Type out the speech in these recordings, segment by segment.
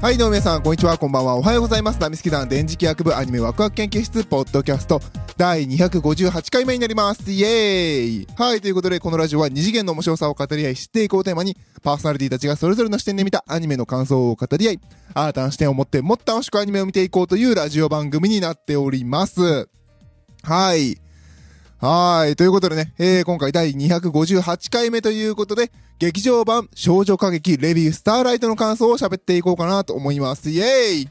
はいどうも皆さんこんにちはこんばんは。おはようございます。ナミスケ団電磁気学部アニメワクワク研究室ポッドキャスト。第258回目になります。イエーイ。はいということでこのラジオは二次元の面白さを語り合い知っていこうテーマにパーソナリティたちがそれぞれの視点で見たアニメの感想を語り合い新たな視点を持ってもっと楽しくアニメを見ていこうというラジオ番組になっております。はい。はい。ということでね、えー、今回第258回目ということで、劇場版少女歌劇レビュースターライトの感想を喋っていこうかなと思います。イェーイ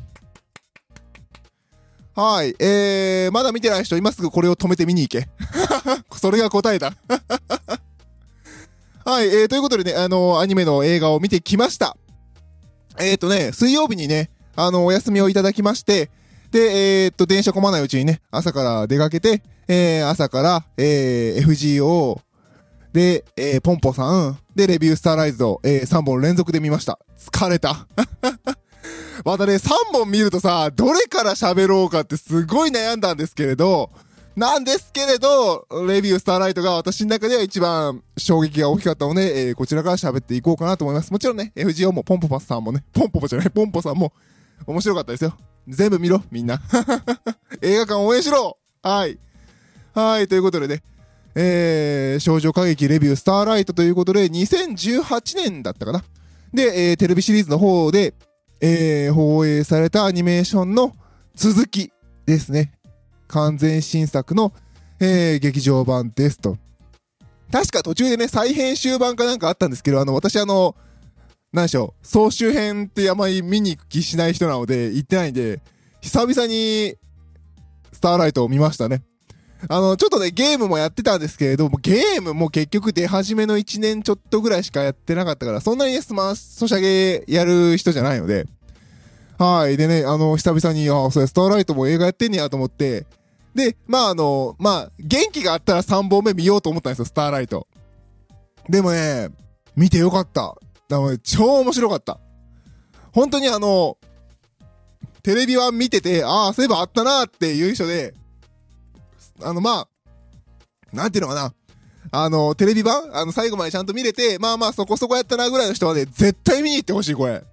はい。えー、まだ見てない人、今す？ぐこれを止めて見に行け。それが答えだ。はい。えー、ということでね、あのー、アニメの映画を見てきました。えっ、ー、とね、水曜日にね、あの、お休みをいただきまして、で、えー、っと、電車混まないうちにね、朝から出かけて、えー、朝から、えー、FGO、で、えー、ポンポさん、で、レビュースターライズを、えー、3本連続で見ました。疲れた。またね、3本見るとさ、どれから喋ろうかってすごい悩んだんですけれど、なんですけれど、レビュースターライトが私の中では一番衝撃が大きかったので、えー、こちらから喋っていこうかなと思います。もちろんね、FGO もポンポパスさんもね、ポンポポじゃない、ポンポさんも面白かったですよ。全部見ろ、みんな。映画館応援しろはい。はい、ということでね、えー、少女歌劇レビュースターライトということで、2018年だったかな。で、えー、テレビシリーズの方で、えー、放映されたアニメーションの続きですね。完全新作の、えー、劇場版ですと。確か途中でね、再編集版かなんかあったんですけど、あの、私あの、何でしょう、総集編ってあまり見に行く気しない人なので、行ってないんで、久々に、スターライトを見ましたね。あの、ちょっとね、ゲームもやってたんですけれども、ゲームも結局出始めの1年ちょっとぐらいしかやってなかったから、そんなにスマソシャゲやる人じゃないので、はい。でね、あの、久々に、ああ、それスターライトも映画やってんねやと思って、で、まああの、まあ、元気があったら3本目見ようと思ったんですよ、スターライト。でもね、見てよかった。だから超面白かった。本当にあの、テレビは見てて、ああ、そういえばあったなーっていう人で、あの、まあ、なんていうのかな。あの、テレビ版あの、最後までちゃんと見れて、まあまあそこそこやったなぐらいの人はね、絶対見に行ってほしい、これ。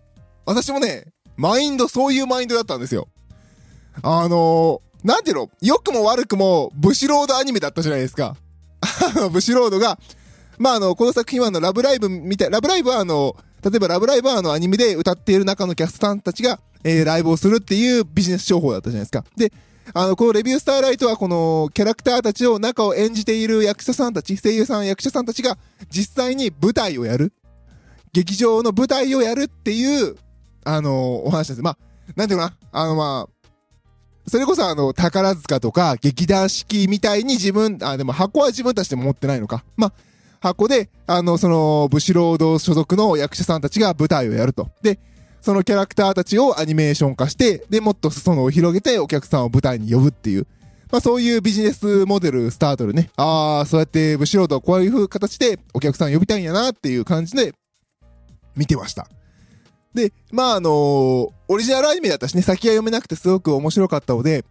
私もね、マインド、そういうマインドだったんですよ。あのー、なんていうの？良くも悪くも、ブシロードアニメだったじゃないですか。あのブシロードが、まあ、あの、この作品はあの、ラブライブみたい、ラブライブはあの、例えばラブライブはあの、アニメで歌っている中のキャストさんたちが、えー、ライブをするっていうビジネス商法だったじゃないですか。で、あの、このレビュースターライトはこのキャラクターたちを中を演じている役者さんたち、声優さん、役者さんたちが実際に舞台をやる。劇場の舞台をやるっていう、あの、お話です。まあ、なんていうかな。あの、まあ、それこそあの、宝塚とか劇団四季みたいに自分、あ、でも箱は自分たちでも持ってないのか。まあ、箱で、あの、その、武士労働所属の役者さんたちが舞台をやると。で、そのキャラクターたちをアニメーション化して、で、もっと裾野を広げてお客さんを舞台に呼ぶっていう。まあそういうビジネスモデルスタートでね、ああ、そうやって武士労働こういう形でお客さん呼びたいんやなっていう感じで見てました。で、まああのー、オリジナルアニメだったしね、先は読めなくてすごく面白かったので、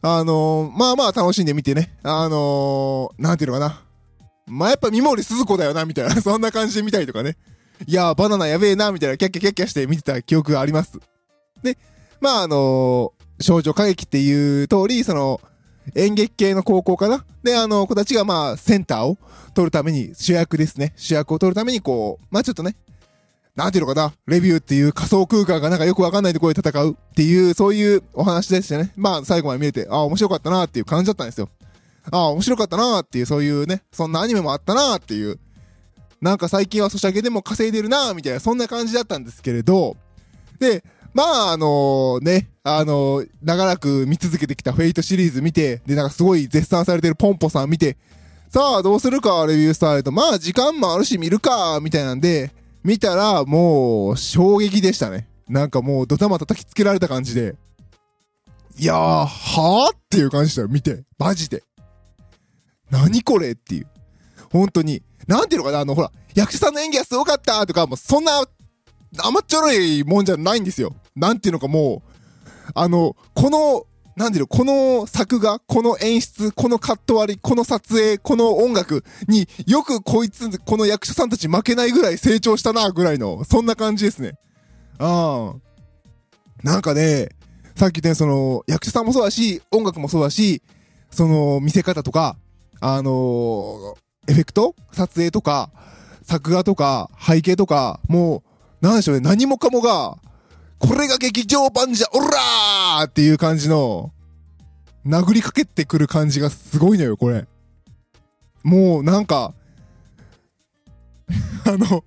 あのー、まあまあ楽しんで見てね、あのー、なんていうのかな。まあ、やっぱ三森鈴子だよな、みたいな、そんな感じで見たりとかね。いやー、バナナやべえな、みたいな、キャッキャキャッキャして見てた記憶があります。で、まあ、あのー、少女歌劇っていう通り、その、演劇系の高校かなで、あの、子たちがまあ、センターを取るために、主役ですね。主役を取るために、こう、まあちょっとね、なんていうのかな、レビューっていう仮想空間がなんかよくわかんないところで戦うっていう、そういうお話でしたね。まあ、最後まで見れて、ああ、面白かったなっていう感じだったんですよ。ああ、面白かったなーっていう、そういうね、そんなアニメもあったなーっていう、なんか最近はソシャゲでも稼いでるなーみたいな、そんな感じだったんですけれど、で、まあ、あの、ね、あの、長らく見続けてきたフェイトシリーズ見て、で、なんかすごい絶賛されてるポンポさん見て、さあ、どうするか、レビュースターと、まあ、時間もあるし見るか、みたいなんで、見たら、もう、衝撃でしたね。なんかもう、ドタマ叩きつけられた感じで、いやー、はぁっていう感じだよ、見て。マジで。何これっていう。本当に。なんていうのかな、あの、ほら、役者さんの演技がすごかったとか、もうそんな、甘っちょろいもんじゃないんですよ。なんていうのかもう、あの、この、なんていうの、この作画、この演出、このカット割り、この撮影、この音楽によくこいつ、この役者さんたち負けないぐらい成長したな、ぐらいの、そんな感じですね。ああ。なんかね、さっき言ったようにその、役者さんもそうだし、音楽もそうだし、その、見せ方とか、あのーエフェクト撮影とか、作画とか、背景とか、もう、なんでしょうね、何もかもが、これが劇場版じゃ、おらーっていう感じの、殴りかけてくる感じがすごいのよ、これ。もう、なんか、あの、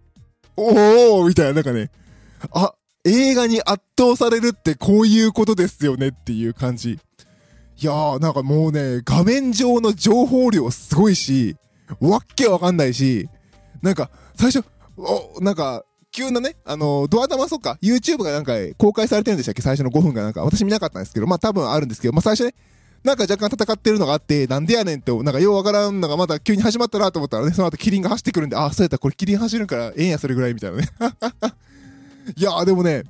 おーみたいな、なんかね、あ、映画に圧倒されるってこういうことですよねっていう感じ。いやー、なんかもうね、画面上の情報量すごいし、わっけわかんないし、なんか、最初、お、なんか、急なね、あの、ドア玉そっか、YouTube がなんか公開されてるんでしたっけ？最初の5分がなんか、私見なかったんですけど、まあ多分あるんですけど、まあ最初ね、なんか若干戦ってるのがあって、なんでやねんって、なんかようわからんのがまた急に始まったなと思ったらね、その後キリンが走ってくるんで、あ、そうやったらこれキリン走るからええんや、それぐらいみたいなね。いやーでもね、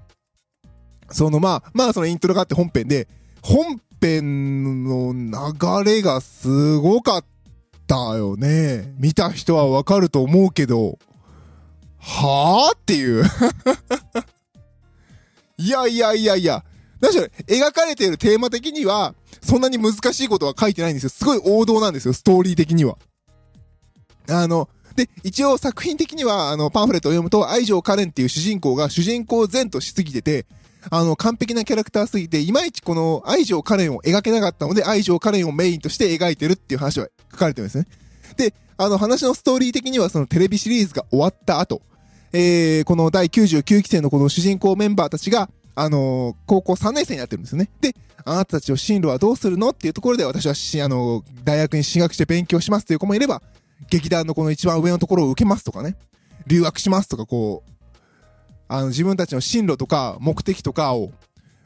そのまあ、まあそのイントロがあって本編で、本編の流れがすごかったよね。見た人はわかると思うけど、はぁ？っていう。いやいやいやいや。何しろ、描かれているテーマ的には、そんなに難しいことは書いてないんですよ。すごい王道なんですよ、ストーリー的には。あの、で、一応作品的には、あの、パンフレットを読むと、愛情カレンっていう主人公が主人公前としすぎてて、あの、完璧なキャラクターすぎて、いまいちこの愛情カレンを描けなかったので、愛情カレンをメインとして描いてるっていう話は書かれてるんですね。で、あの話のストーリー的にはそのテレビシリーズが終わった後、えー、この第99期生のこの主人公メンバーたちが、あのー高校3年生になってるんですね。で、あなたたちの進路はどうするのっていうところで私はし、あのー大学に進学して勉強しますという子もいれば、劇団のこの一番上のところを受けますとかね、留学しますとかこう、あの、自分たちの進路とか目的とかを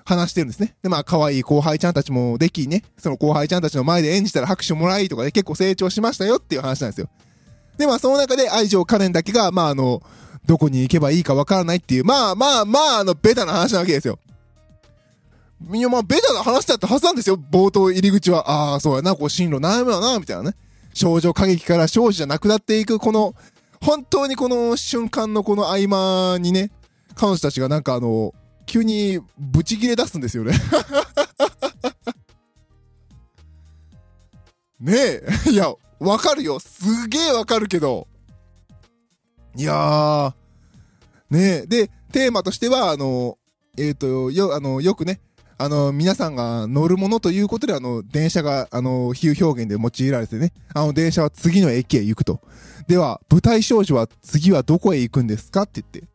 話してるんですね。で、まあ、可愛い後輩ちゃんたちもできね、その後輩ちゃんたちの前で演じたら拍手もらいとかで結構成長しましたよっていう話なんですよ。で、まあ、その中で愛情カレンだけが、まあ、あの、どこに行けばいいかわからないっていう、まあまあまあ、あの、ベタな話なわけですよ。いや、まあ、ベタな話だったはずなんですよ。冒頭入り口は、ああ、そうやな、こう、進路悩むよな、みたいなね。少女歌劇から少女じゃなくなっていく、この、本当にこの瞬間のこの合間にね、彼女たちがなんかあの、急にブチ切れ出すんですよね。ねえ。いや、わかるよ。すげえわかるけど。いや。ねえ。で、テーマとしては、あの、えっ、と、よ、あの、よくね、あの、皆さんが乗るものということで、あの、電車が、あの、比喩表現で用いられてね、あの、電車は次の駅へ行くと。では、舞台少女は次はどこへ行くんですかって言って。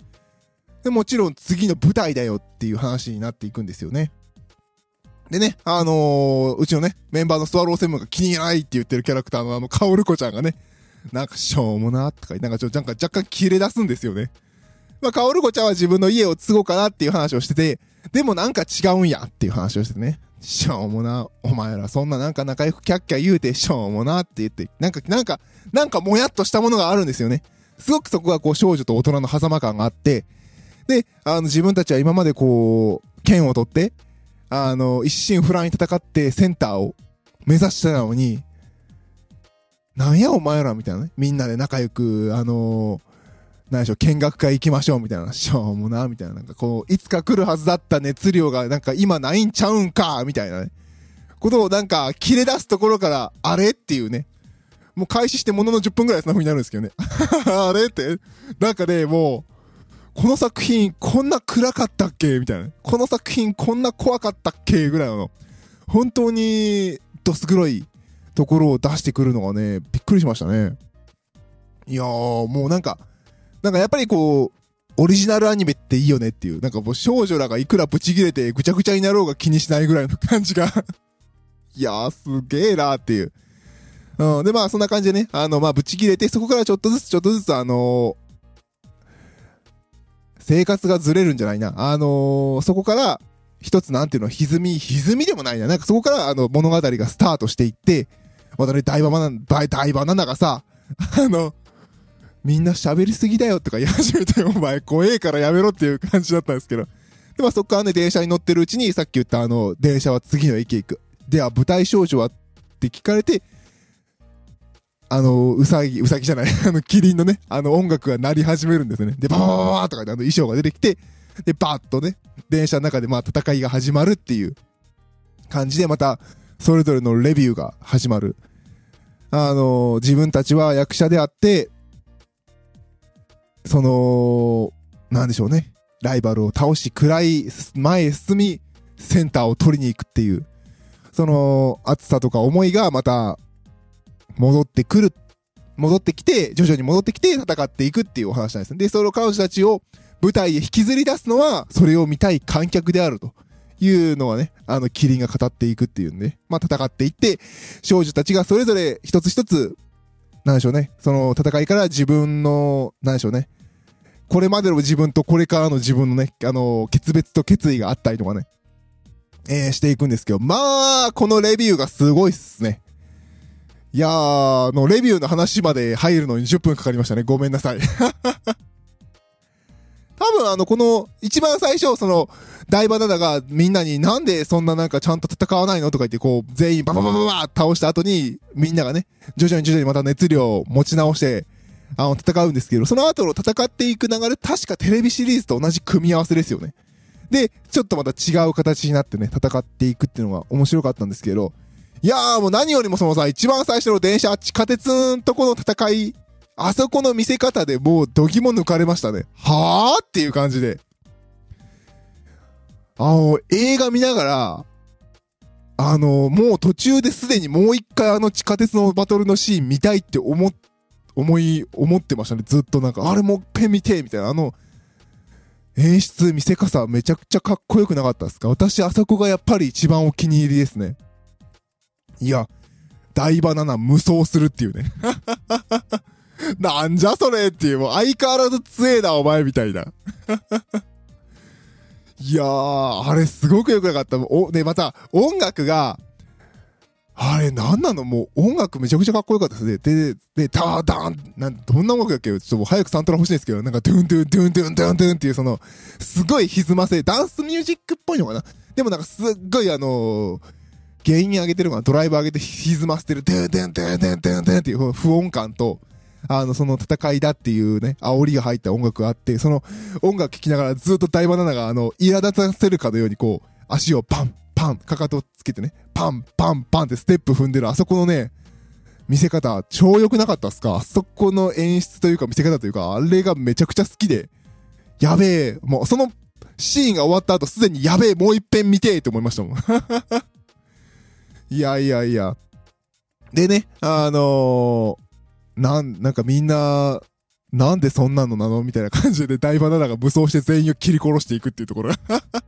で、もちろん次の舞台だよっていう話になっていくんですよね。でね、あのーうちのね、メンバーのスワローセブンが気に入らないって言ってるキャラクターのあの、カオルコちゃんがね、なんかしょうもなとか、なんかちょ、なんか若干切れ出すんですよね。まあ、カオルコちゃんは自分の家を継ごうかなっていう話をしてて、でもなんか違うんやっていう話をしてね。しょうもな、お前らそんななんか仲良くキャッキャ言うて、しょうもなって言って、なんか、なんか、なんかもやっとしたものがあるんですよね。すごくそこがこう少女と大人の狭間感があって、で、あの自分たちは今までこう、剣を取って、あの、一心不乱に戦ってセンターを目指してたのに、なんやお前らみたいなね。みんなで仲良く、あの何でしょう、見学会行きましょうみたいな、しょうもな、みたいな、なんかこう、いつか来るはずだった熱量が、なんか今ないんちゃうんか、みたいなね。ことをなんか、切れ出すところから、あれっていうね。もう開始してものの10分くらいそんな風になるんですけどね。あれって、なんかね、もう、この作品こんな暗かったっけ？みたいな。この作品こんな怖かったっけ？ぐらいの、本当に、どす黒いところを出してくるのがね、びっくりしましたね。いやー、もうなんか、なんかやっぱりこう、オリジナルアニメっていいよねっていう、なんかもう少女らがいくらブチ切れてぐちゃぐちゃになろうが気にしないぐらいの感じが いやー、すげーなーっていう。うん、で、まあそんな感じでね、あの、まあブチ切れて、そこからちょっとずつちょっとずつあの生活がずれるんじゃないな。あのーそこから、一つなんていうの、歪み、歪みでもないな。なんかそこからあの物語がスタートしていって、またね、大バナナ、大大バナナがさ、あの、みんな喋りすぎだよとか言い始めて、お前怖えからやめろっていう感じだったんですけど。で、まあそこからね、電車に乗ってるうちに、さっき言ったあの、電車は次の駅へ行く。では、舞台少女は？って聞かれて、あの、うさぎ、うさぎじゃない、あの、キリンのね、あの音楽が鳴り始めるんですね。で、バババババーとかであの衣装が出てきて、で、バーッとね、電車の中でまあ戦いが始まるっていう感じで、また、それぞれのレビューが始まる。あの、自分たちは役者であって、その、なんでしょうね。ライバルを倒し、暗い前へ進み、センターを取りに行くっていう、その熱さとか思いがまた戻ってくる、戻ってきて、徐々に戻ってきて戦っていくっていうお話なんですね。で、その彼女たちを舞台へ引きずり出すのは、それを見たい観客であるというのはね、あの、キリンが語っていくっていうんで、まあ戦っていって、少女たちがそれぞれ一つ一つ、なんでしょうね、その戦いから自分の、なんでしょうね、これまでの自分とこれからの自分のね、あの、決別と決意があったりとかね、えー、していくんですけど、まあ、このレビューがすごいっすね。いやー、の、レビューの話まで入るのに10分かかりましたね。ごめんなさい。多分あの、この、一番最初、その、大バナナがみんなになんでそんななんかちゃんと戦わないのとか言って、こう、全員バババババ倒した後に、みんながね、徐々に徐々にまた熱量を持ち直して、あの、戦うんですけど、その後の戦っていく流れ、確かテレビシリーズと同じ組み合わせですよね。で、ちょっとまた違う形になってね、戦っていくっていうのが面白かったんですけど、いやーもう何よりもそのさ、一番最初の電車、地下鉄んとこの戦い、あそこの見せ方でもう度肝抜かれましたね。はーっていう感じで。あの、映画見ながら、あの、もう途中ですでにもう一回あの地下鉄のバトルのシーン見たいって思思い、思ってましたね。ずっとなんか、あれもう一回見てみたいな。あの、演出、見せ方、めちゃくちゃかっこよくなかったですか？私、あそこがやっぱり一番お気に入りですね。いや、大バナナ無双するっていうね。なんじゃそれっていう、もう相変わらず強えな、お前みたいな。いやー、あれすごく良くなかった。お、で、また、音楽が、あれ、なんなの？もう音楽めちゃくちゃかっこよかったですね。で、で、ターダンなん、どんな音楽だっけ？ちょっともう早くサントラ欲しいんですけど、なんかドゥンドゥンドゥンドゥンドゥンドゥンっていうその、すごい歪ませ、ダンスミュージックっぽいのかな？でもなんかすっごいあのー、原因上げてるのかなドライバー上げて歪ませてる、ドゥンドゥンドゥンドゥンドゥンドゥンっていう不音感と、あの、その戦いだっていうね、煽りが入った音楽があって、その音楽聴きながらずっと大バナナがあの、苛立たせるかのようにこう、足をパン、パン、かかとつけてね、パン、パン、パンってステップ踏んでる、あそこのね、見せ方、超良くなかったっすか？あそこの演出というか見せ方というか、あれがめちゃくちゃ好きで、やべえ、もうそのシーンが終わった後すでにやべえ、もう一遍見てえって思いましたもん。いやいやいや。でね、あのー、なん、なんかみんな、なんでそんなのなのみたいな感じで大バナナが武装して全員を切り殺していくっていうところ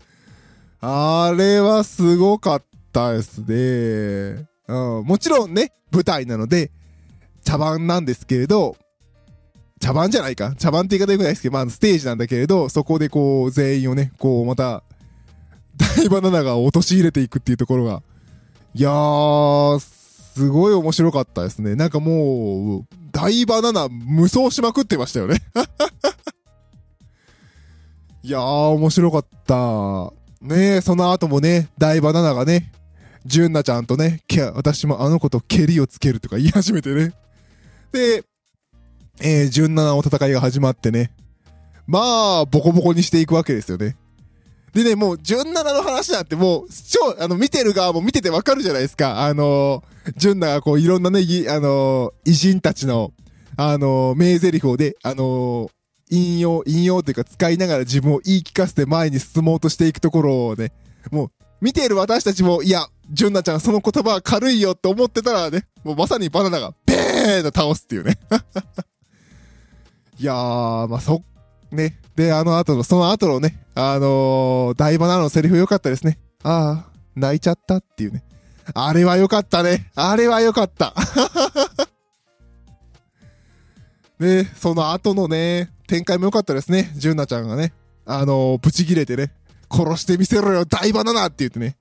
あれはすごかったですね。うん、もちろんね、舞台なので、茶番なんですけれど、茶番じゃないか茶番って言い方よくないですけど、まあ、ステージなんだけれど、そこでこう、全員をね、こう、また、大バナナが陥れていくっていうところが、いやー、すごい面白かったですね。なんかもう、大バナナ無双しまくってましたよね。いやー、面白かった。ねえ、その後もね、大バナナがね、純奈ちゃんとね、私もあの子と蹴りをつけるとか言い始めてね。で、えー、純奈の戦いが始まってね。まあ、ボコボコにしていくわけですよね。でね、もう、純奈の話なんてもう、超、あの、見てる側も見ててわかるじゃないですか。あのー、純奈がこう、いろんなね、あのー、偉人たちの、あのー、名台詞をで、あの引用、引用というか使いながら自分を言い聞かせて前に進もうとしていくところをね、もう、見ている私たちも、いや、純奈ちゃんその言葉は軽いよって思ってたらね、もうまさにバナナが、ベーンと倒すっていうね。いやー、まあ、そ、ね。で、あの後の、その後のね、あのー、大バナのセリフ良かったですね。ああ、泣いちゃったっていうね。あれは良かったね。あれは良かった。ね、その後のね、展開も良かったですね。純奈ちゃんがね、あのー、ブチ切れてね、殺してみせろよ、大バナナって言ってね。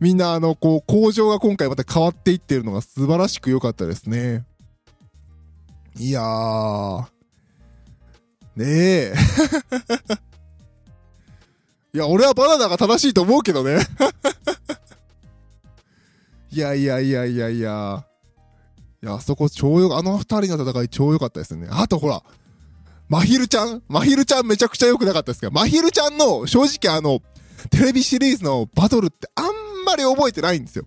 みんな、あの、こう、工場が今回また変わっていってるのが素晴らしく良かったですね。いやー。ねえ。いや、俺はバナナが正しいと思うけどね。いやいやいやいやいや。いや、あそこ超よ、あの二人の戦い超良かったですね。あとほら、まひるちゃん？まひるちゃんめちゃくちゃ良くなかったですか？まひるちゃんの、正直あの、テレビシリーズのバトルってあんまり覚えてないんですよ。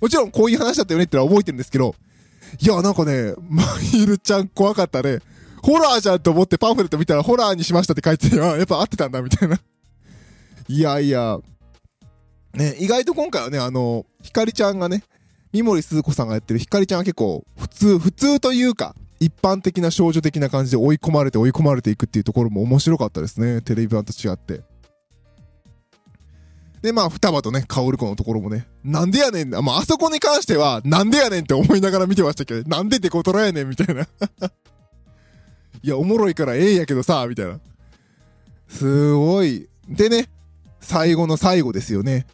もちろんこういう話だったよねってのは覚えてるんですけど、いや、なんかね、まひるちゃん怖かったね。ホラーじゃんと思ってパンフレット見たらホラーにしましたって書いてて、やっぱ合ってたんだみたいな。いやいや、ね、意外と今回はね、あの、ひかりちゃんがね、三森鈴子さんがやってるひかりちゃんは結構普通、普通というか、一般的な少女的な感じで追い込まれて追い込まれていくっていうところも面白かったですね。テレビ版と違って。で、まあ、双葉とね、カオルコのところもね、なんでやねん、まあ、あそこに関しては、なんでやねんって思いながら見てましたけど、なんでってことやねん、みたいな。いや、おもろいからええやけどさ、みたいな。すごい。でね、最後の最後ですよね。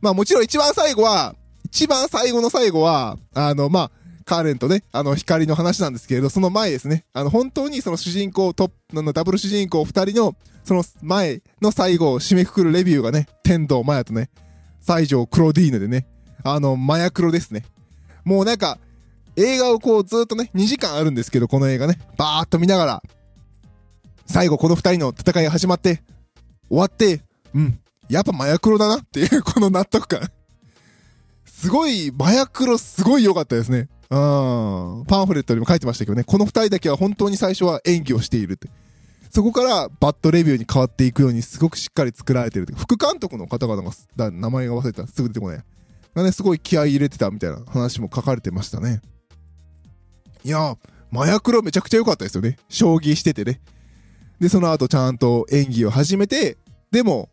まあもちろん一番最後は、一番最後の最後は、あの、まあ、カーレンとね、あの、光の話なんですけれど、その前ですね。あの、本当にその主人公、トップ、のダブル主人公二人の、その前の最後を締めくくるレビューがね、天童マヤとね、西条クロディーヌでね、あの、マヤクロですね。もうなんか、映画をこうずっとね、2時間あるんですけど、この映画ね、バーっと見ながら、最後この二人の戦いが始まって、終わって、うん、やっぱマヤクロだなっていう この納得感。すごい、マヤクロすごい良かったですね。うん。パンフレットにも書いてましたけどね、この二人だけは本当に最初は演技をしているって。そこからバッドレビューに変わっていくようにすごくしっかり作られてる。副監督の方々が、だ名前が忘れた。すぐ出てこない。がね、すごい気合い入れてたみたいな話も書かれてましたね。いや、麻薬ロめちゃくちゃ良かったですよね。将棋しててね。で、その後ちゃんと演技を始めて、でも、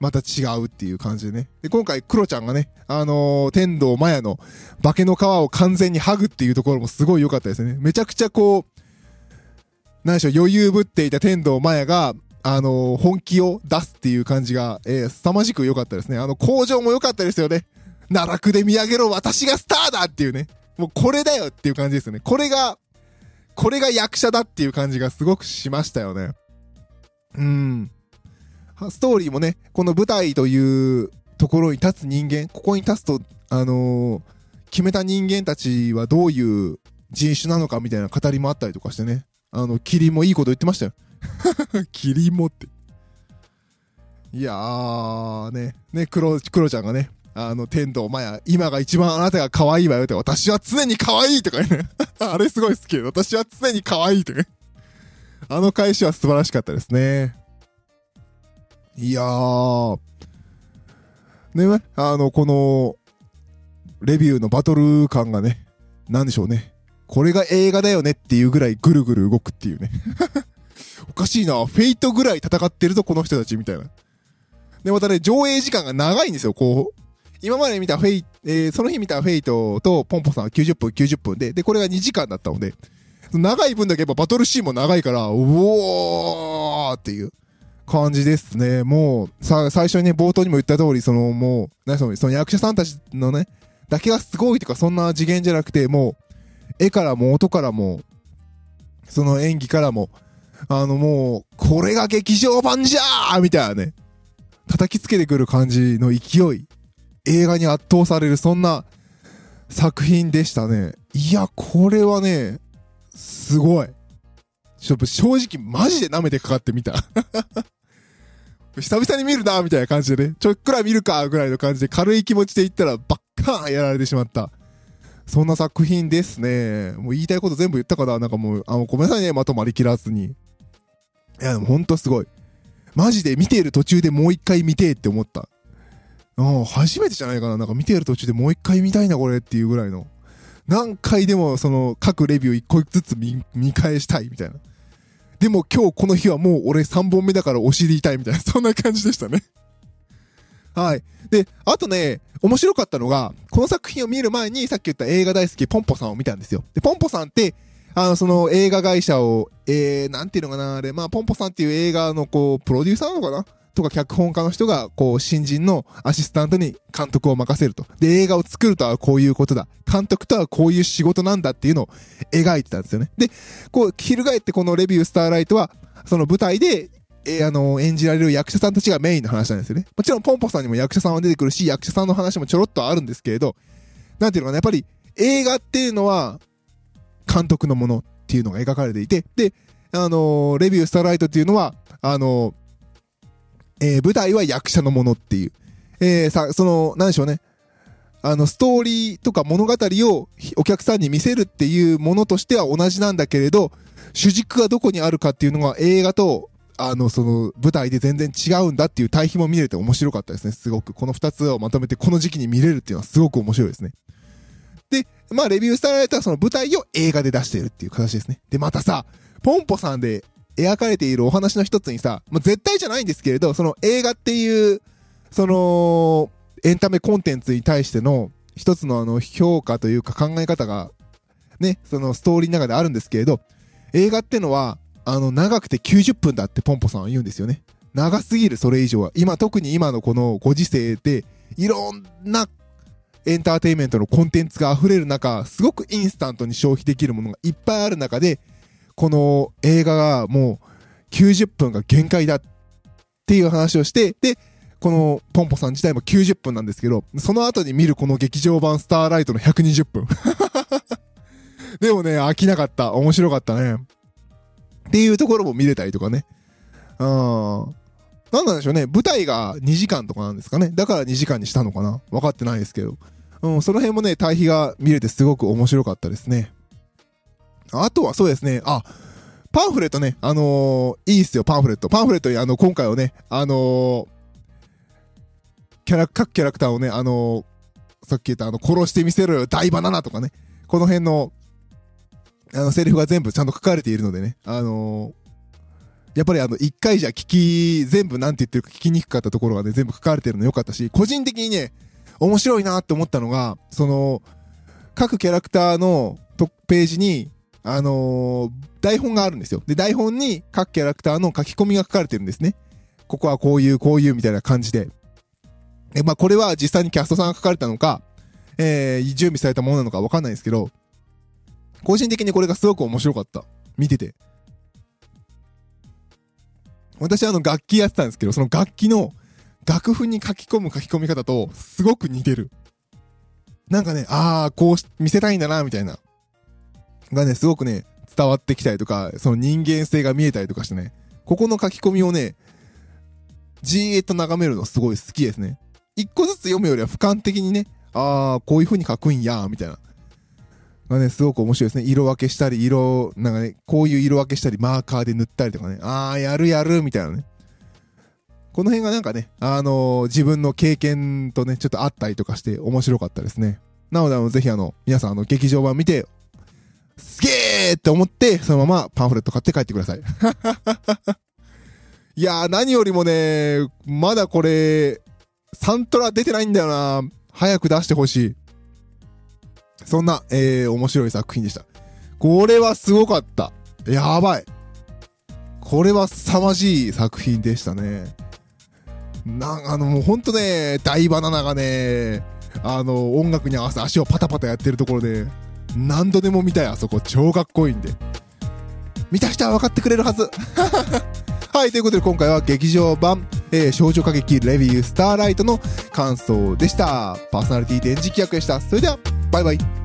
また違うっていう感じでね。で、今回、クロちゃんがね、あのー、天童マヤの化けの皮を完全に剥ぐっていうところもすごい良かったですね。めちゃくちゃこう、何でしょう、余裕ぶっていた天童マヤが、あのー、本気を出すっていう感じが、えー、凄まじく良かったですね。あの、工場も良かったですよね。奈落で見上げろ、私がスターだっていうね。もうこれだよっていう感じですよね。これが、これが役者だっていう感じがすごくしましたよね。うん。ストーリーもね、この舞台というところに立つ人間、ここに立つと、あのー、決めた人間たちはどういう人種なのかみたいな語りもあったりとかしてね。あの、キリンもいいこと言ってましたよ。キリンもって。いやー、ね、ね、クロ、クロちゃんがね、あの、天童マヤ、今が一番あなたが可愛いわよって、私は常に可愛いとかね。あれすごい好きで、私は常に可愛いとか。あの返しは素晴らしかったですね。いやー。ね、あの、この、レヴューのバトル感がね、なんでしょうね。これが映画だよねっていうぐらいぐるぐる動くっていうね。おかしいな。 Fate ぐらい戦ってるぞ、この人たち、みたいな。で、またね、上映時間が長いんですよ、こう。今まで見たフェイ、えー、その日見た Fate とポンポさんは90分、90分で、で、これが2時間だったので、長い分だけやっぱバトルシーンも長いから、うおーっていう。感じですね。もう、さ、最初にね、冒頭にも言った通り、その、もう、何その、その役者さんたちのね、だけがすごいとか、そんな次元じゃなくて、もう、絵からも音からも、その演技からも、あのもう、これが劇場版じゃーみたいなね、叩きつけてくる感じの勢い、映画に圧倒される、そんな作品でしたね。いや、これはね、すごい。ちょっと正直マジで舐めてかかってみた。久々に見るなみたいな感じでね、ちょっくら見るかぐらいの感じで軽い気持ちで言ったらばっかーやられてしまった。そんな作品ですね。もう言いたいこと全部言ったかななんかもう、あの、ごめんなさいね、まとまりきらずに。いや、でもほんとすごい。マジで見ている途中でもう一回見てって思った。うん、初めてじゃないかな。なんか見てる途中でもう一回見たいな、これっていうぐらいの。何回でもその各レビュー一個ずつ見見返したいみたいな。でも今日この日はもう俺3本目だからお尻痛いみたいな、そんな感じでしたね。はい。で、あとね、面白かったのが、この作品を見る前にさっき言った映画大好きポンポさんを見たんですよ。で、ポンポさんって、あの、その映画会社を、えー、なんていうのかな、あれ、まあ、ポンポさんっていう映画のこう、プロデューサーなのかなとか脚本家の人が、こう、新人のアシスタントに監督を任せると。で、映画を作るとはこういうことだ。監督とはこういう仕事なんだっていうのを描いてたんですよね。で、こう、翻ってこのレビュースターライトは、その舞台で、えー、あの、演じられる役者さんたちがメインの話なんですよね。もちろん、ポンポさんにも役者さんは出てくるし、役者さんの話もちょろっとあるんですけれど、なんていうのかな、やっぱり、映画っていうのは、監督のものっていうのが描かれていて、で、あのーレビュースターライトっていうのは、あのーえー舞台は役者のものっていう、えーさ、その、なんでしょうね。あの、ストーリーとか物語をお客さんに見せるっていうものとしては同じなんだけれど、主軸がどこにあるかっていうのが映画と、あの、その、舞台で全然違うんだっていう対比も見れて面白かったですね。すごく。この二つをまとめてこの時期に見れるっていうのはすごく面白いですね。で、まあ、レビュースターライトはその舞台を映画で出しているっていう形ですね。で、またさ、ポンポさんで描かれているお話の一つにさ、まあ、絶対じゃないんですけれど、その映画っていう、その、エンタメコンテンツに対しての一つのあの評価というか考え方が、ね、そのストーリーの中であるんですけれど、映画ってのは、あの、長くて90分だってポンポさんは言うんですよね。長すぎる、それ以上は。今、特に今のこのご時世で、いろんなエンターテインメントのコンテンツが溢れる中、すごくインスタントに消費できるものがいっぱいある中で、この映画がもう90分が限界だっていう話をして、で、このポンポさん自体も90分なんですけど、その後に見るこの劇場版スターライトの120分。でもね、飽きなかった。面白かったね。っていうところも見れたりとかね。うん。なんなんでしょうね。舞台が2時間とかなんですかね。だから2時間にしたのかな分かってないですけど。うん、その辺もね、対比が見れてすごく面白かったですね。あとはそうですね。あ、パンフレットね。あのーいいっすよ、パンフレット。パンフレットにあの、今回はね、あのーキャラ、各キャラクターをね、あのーさっき言ったあの、殺してみせる大バナナとかね。この辺の、あの、セリフが全部ちゃんと書かれているのでね。あのやっぱりあの、一回じゃ聞き、全部なんて言ってるか聞きにくかったところがね、全部書かれてるの良かったし、個人的にね、面白いなって思ったのが、その、各キャラクターのページに、あのー台本があるんですよ。で、台本に各キャラクターの書き込みが書かれてるんですね。ここはこういう、こういうみたいな感じで。で、まあ、これは実際にキャストさんが書かれたのか、えー、準備されたものなのかわかんないですけど、個人的にこれがすごく面白かった。見てて。私はあの楽器やってたんですけど、その楽器の楽譜に書き込む書き込み方とすごく似てる。なんかね、ああ、こうし見せたいんだな、みたいな。がね、すごくね、伝わってきたりとか、その人間性が見えたりとかしてね、ここの書き込みをね、じーっと眺めるのすごい好きですね。一個ずつ読むよりは俯瞰的にね、ああ、こういう風に書くんや、みたいな。がね、すごく面白いですね。色分けしたり、色、なんかね、こういう色分けしたり、マーカーで塗ったりとかね、ああ、やるやる、みたいなね。この辺がなんかね、あのー自分の経験とね、ちょっとあったりとかして面白かったですね。なので、あの、ぜひあの、皆さんあの、劇場版見て、すげーって思って、そのままパンフレット買って帰ってください。いやー、何よりもね、まだこれ、サントラ出てないんだよな早く出してほしい。そんな、えー、面白い作品でした。これはすごかった。やばい。これは凄まじい作品でしたね。なんあの、もうほんとね、大バナナがね、あの、音楽に合わせ足をパタパタやってるところで、何度でも見たい、あそこ。超かっこいいんで。見た人は分かってくれるはず。はい、ということで今回は劇場版、えー少女歌劇レビュースターライトの感想でした。パーソナリティ電磁気役でした。それでは、バイバイ。